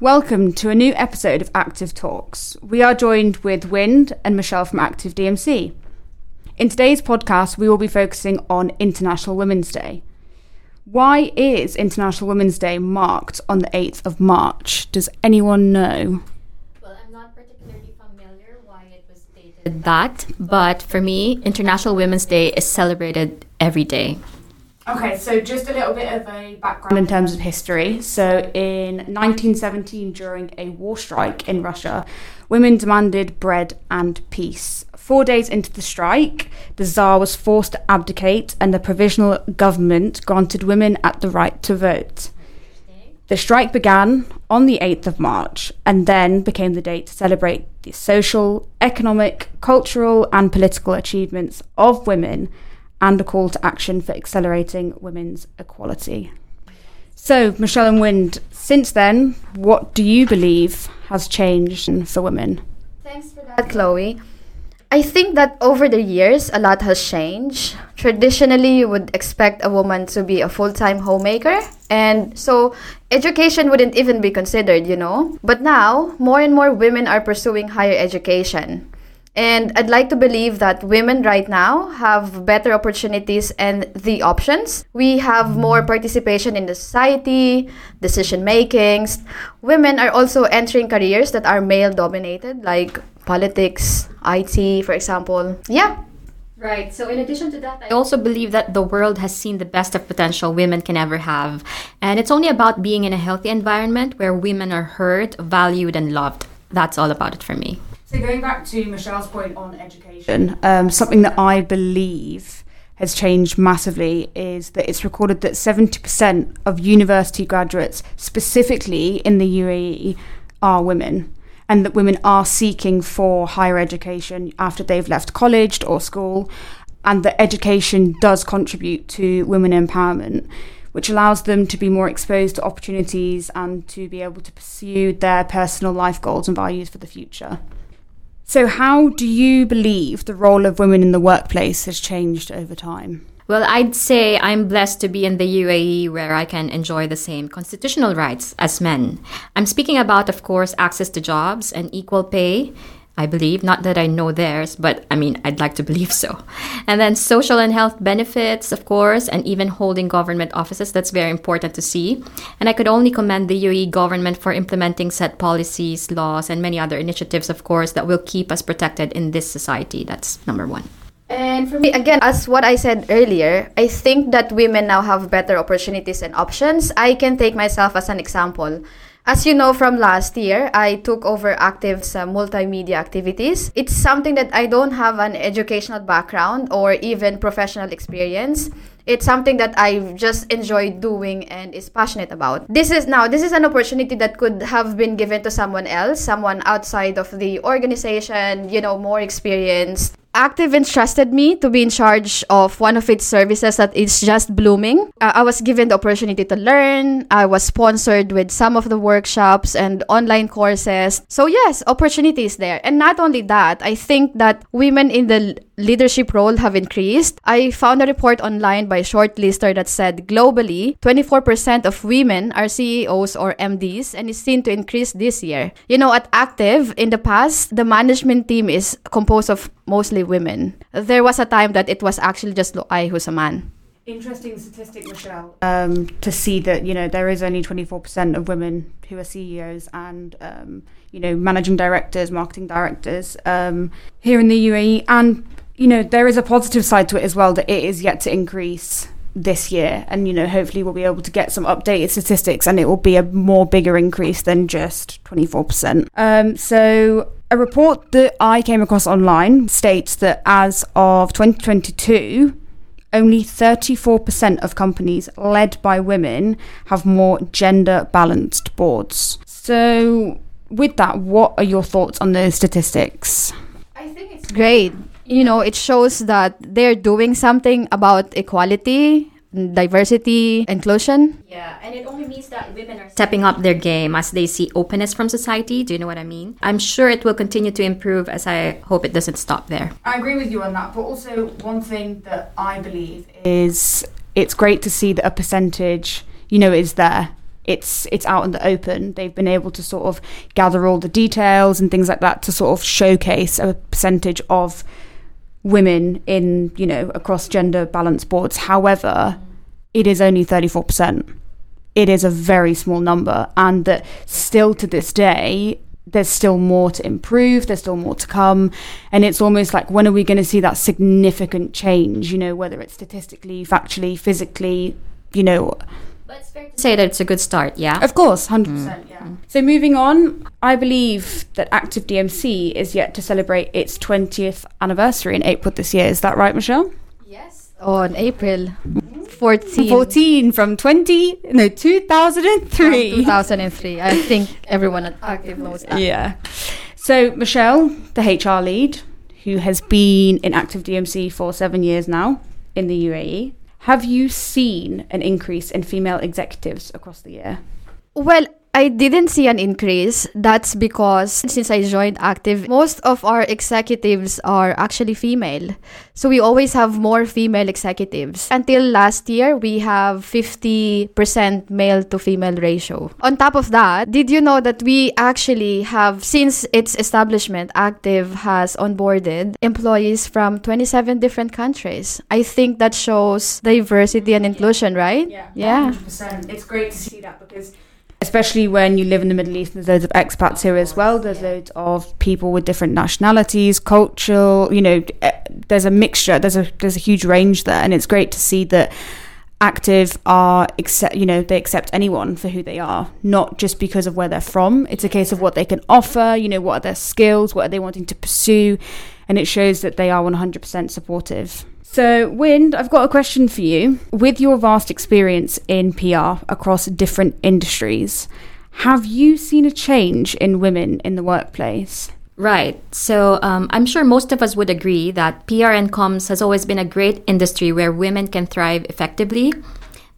Welcome to a new episode of Active Talks. We are joined with Wind and Michelle from Active DMC. In today's podcast, we will be focusing on International Women's Day. Why is International Women's Day marked on the 8th of March? Does anyone know? Well, I'm not particularly familiar why it was stated that, but for me, International Women's Day is celebrated every day. Okay, so just a little bit of a background in terms of history. So, in 1917, during a war strike in Russia, women demanded bread and peace. Four days into the strike, the Tsar was forced to abdicate, and the provisional government granted women at the right to vote. The strike began on the 8th of March and then became the date to celebrate the social, economic, cultural, and political achievements of women and a call to action for accelerating women's equality. So, Michelle and Wind, since then, what do you believe has changed for women? Thanks for that, Chloe. I think that over the years, a lot has changed. Traditionally, you would expect a woman to be a full time homemaker, and so education wouldn't even be considered, you know. But now, more and more women are pursuing higher education. And I'd like to believe that women right now have better opportunities and the options. We have more participation in the society, decision makings. Women are also entering careers that are male dominated, like politics, IT, for example. Yeah. Right. So, in addition to that, I also believe that the world has seen the best of potential women can ever have. And it's only about being in a healthy environment where women are heard, valued, and loved. That's all about it for me. So going back to Michelle's point on education, um, something that I believe has changed massively is that it's recorded that 70% of university graduates, specifically in the UAE, are women, and that women are seeking for higher education after they've left college or school, and that education does contribute to women empowerment. Which allows them to be more exposed to opportunities and to be able to pursue their personal life goals and values for the future. So, how do you believe the role of women in the workplace has changed over time? Well, I'd say I'm blessed to be in the UAE where I can enjoy the same constitutional rights as men. I'm speaking about, of course, access to jobs and equal pay, I believe. Not that I know theirs, but I mean, I'd like to believe so. And then social and health benefits, of course, and even holding government offices. That's very important to see. And I could only commend the UAE government for implementing set policies, laws, and many other initiatives, of course, that will keep us protected in this society. That's number one. And for me, again, as what I said earlier, I think that women now have better opportunities and options. I can take myself as an example. As you know from last year, I took over Active's uh, multimedia activities. It's something that I don't have an educational background or even professional experience. It's something that I just enjoy doing and is passionate about. This is now this is an opportunity that could have been given to someone else, someone outside of the organization, you know, more experienced. Active entrusted me to be in charge of one of its services that is just blooming. Uh, I was given the opportunity to learn. I was sponsored with some of the workshops and online courses. So, yes, opportunities there. And not only that, I think that women in the leadership role have increased. I found a report online by Shortlister that said globally, 24% of women are CEOs or MDs and is seen to increase this year. You know, at Active, in the past, the management team is composed of mostly women. There was a time that it was actually just Loai who's a man. Interesting statistic, Michelle, um, to see that you know there is only twenty four percent of women who are CEOs and um, you know managing directors, marketing directors um, here in the UAE, and you know there is a positive side to it as well that it is yet to increase this year. And you know hopefully we'll be able to get some updated statistics and it will be a more bigger increase than just 24% um, so a report that i came across online states that as of 2022 only 34% of companies led by women have more gender balanced boards. So with that what are your thoughts on those statistics? I think it's great you know, it shows that they're doing something about equality, diversity, inclusion. Yeah, and it only means that women are stepping up their game as they see openness from society. Do you know what I mean? I'm sure it will continue to improve as I hope it doesn't stop there. I agree with you on that, but also one thing that I believe is it's great to see that a percentage, you know, is there it's it's out in the open. They've been able to sort of gather all the details and things like that to sort of showcase a percentage of women in you know across gender balance boards. However, it is only thirty four percent. It is a very small number, and that still to this day there's still more to improve, there's still more to come. And it's almost like when are we going to see that significant change, you know, whether it's statistically, factually, physically, you know. But it's fair to say that it's a good start, yeah? Of course, 100%. Mm. Yeah. So moving on, I believe that Active DMC is yet to celebrate its 20th anniversary in April this year. Is that right, Michelle? Yes. On April 14. 14 from 20, no, 2003. 2003. I think everyone at Active knows that. Yeah. So, Michelle, the HR lead, who has been in Active DMC for seven years now in the UAE, have you seen an increase in female executives across the year? Well, I didn't see an increase. That's because since I joined Active, most of our executives are actually female. So we always have more female executives. Until last year, we have 50% male to female ratio. On top of that, did you know that we actually have, since its establishment, Active has onboarded employees from 27 different countries? I think that shows diversity and inclusion, right? Yeah. Yeah. 100%. It's great to see that because especially when you live in the Middle East. There's loads of expats here as well. There's loads of people with different nationalities, cultural. You know, eh, there's a mixture. There's a there's a huge range there, and it's great to see that active are accept you know they accept anyone for who they are not just because of where they're from it's a case of what they can offer you know what are their skills what are they wanting to pursue and it shows that they are 100% supportive so, Wind, I've got a question for you. With your vast experience in PR across different industries, have you seen a change in women in the workplace? Right. So um, I'm sure most of us would agree that PR and comms has always been a great industry where women can thrive effectively.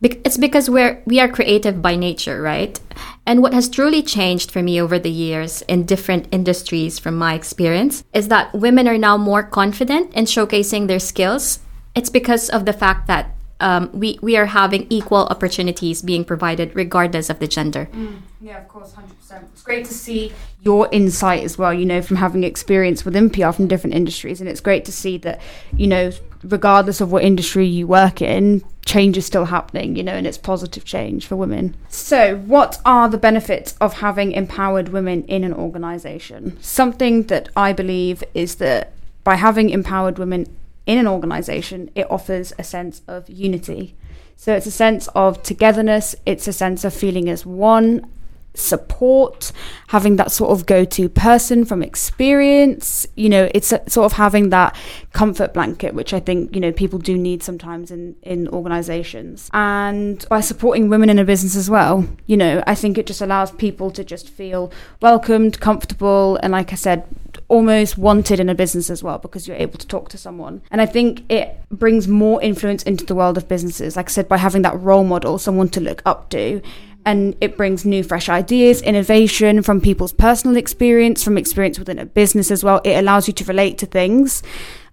It's because we're we are creative by nature, right? And what has truly changed for me over the years in different industries from my experience is that women are now more confident in showcasing their skills. It's because of the fact that um, we, we are having equal opportunities being provided regardless of the gender. Mm, yeah, of course, 100%. It's great to see your insight as well, you know, from having experience within PR from different industries. And it's great to see that, you know, regardless of what industry you work in, change is still happening, you know, and it's positive change for women. So, what are the benefits of having empowered women in an organization? Something that I believe is that by having empowered women in an organization, it offers a sense of unity. So, it's a sense of togetherness, it's a sense of feeling as one support, having that sort of go to person from experience. You know, it's a, sort of having that comfort blanket, which I think, you know, people do need sometimes in, in organizations. And by supporting women in a business as well, you know, I think it just allows people to just feel welcomed, comfortable, and like I said, almost wanted in a business as well because you're able to talk to someone. And I think it brings more influence into the world of businesses, like I said, by having that role model, someone to look up to. And it brings new fresh ideas innovation from people's personal experience from experience within a business as well. It allows you to relate to things.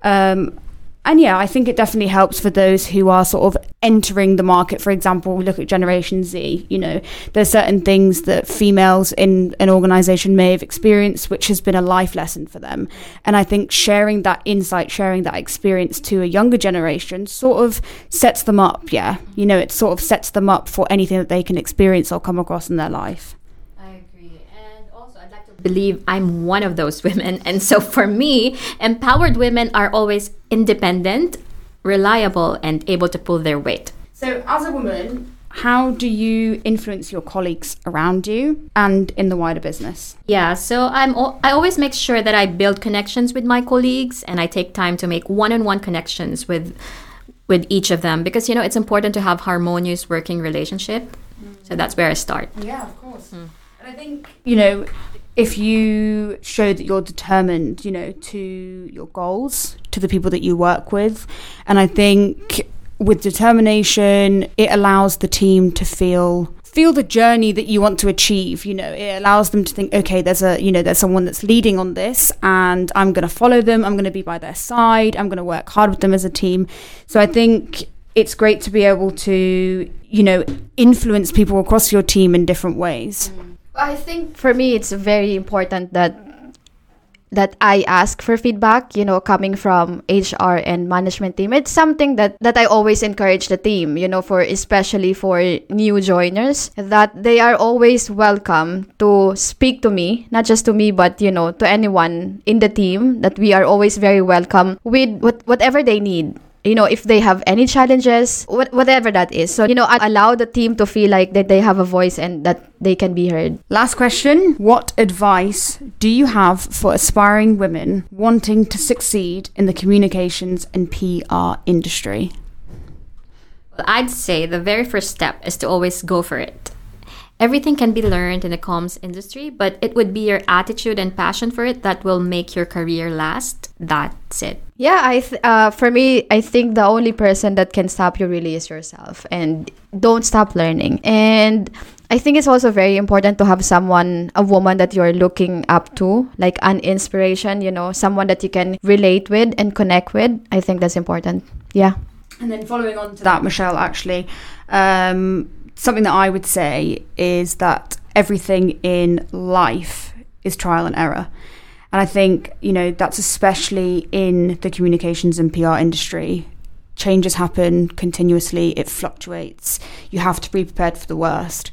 Um, and yeah, I think it definitely helps for those who are sort of entering the market. For example, we look at Generation Z, you know, there's certain things that females in an organization may have experienced, which has been a life lesson for them. And I think sharing that insight, sharing that experience to a younger generation sort of sets them up. Yeah. You know, it sort of sets them up for anything that they can experience or come across in their life believe I'm one of those women. And so for me, empowered women are always independent, reliable, and able to pull their weight. So, as a woman, how do you influence your colleagues around you and in the wider business? Yeah, so I'm I always make sure that I build connections with my colleagues and I take time to make one-on-one connections with with each of them because you know it's important to have harmonious working relationship. Mm. So that's where I start. Yeah, of course. Mm. And I think you know if you show that you're determined, you know, to your goals, to the people that you work with. And I think with determination, it allows the team to feel feel the journey that you want to achieve you know. It allows them to think okay there's a you know there's someone that's leading on this and i'm going to follow them. I'm going to be by their side. I'm going to work hard with them as a team. So i think it's great to be able to you know, influence people across your team in different ways? Mm. I think for me it's very important that that I ask for feedback, you know, coming from HR and management team. It's something that that I always encourage the team, you know, for especially for new joiners that they are always welcome to speak to me, not just to me but, you know, to anyone in the team that we are always very welcome with what, whatever they need you know if they have any challenges what, whatever that is so you know I allow the team to feel like that they have a voice and that they can be heard Last question What advice do you have for aspiring women wanting to succeed in the communications and PR industry? I'd say the very first step is to always go for it. Everything can be learned in the comms industry, but it would be your attitude and passion for it that will make your career last. That's it. yeah i th- uh, for me i think the only person that can stop you really is yourself and don't stop learning and i think it's also very important to have someone a woman that you're looking up to like an inspiration you know someone that you can relate with and connect with i think that's important yeah And then following on to that, Michelle, actually, um, something that I would say is that everything in life is trial and error. And I think, you know, that's especially in the communications and PR industry. Changes happen continuously, it fluctuates. You have to be prepared for the worst.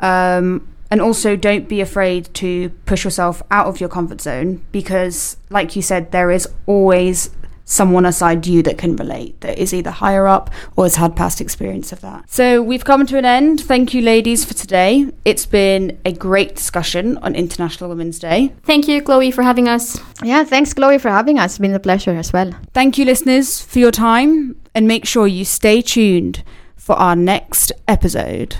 Um, and also, don't be afraid to push yourself out of your comfort zone because, like you said, there is always someone aside you that can relate, that is either higher up or has had past experience of that. So, we've come to an end. Thank you, ladies, for today. It's been a great discussion on International Women's Day. Thank you, Chloe, for having us. yeah thanks chloe for having us it's been a pleasure as well Thank you, listeners, for your time, and make sure you stay tuned for our next episode.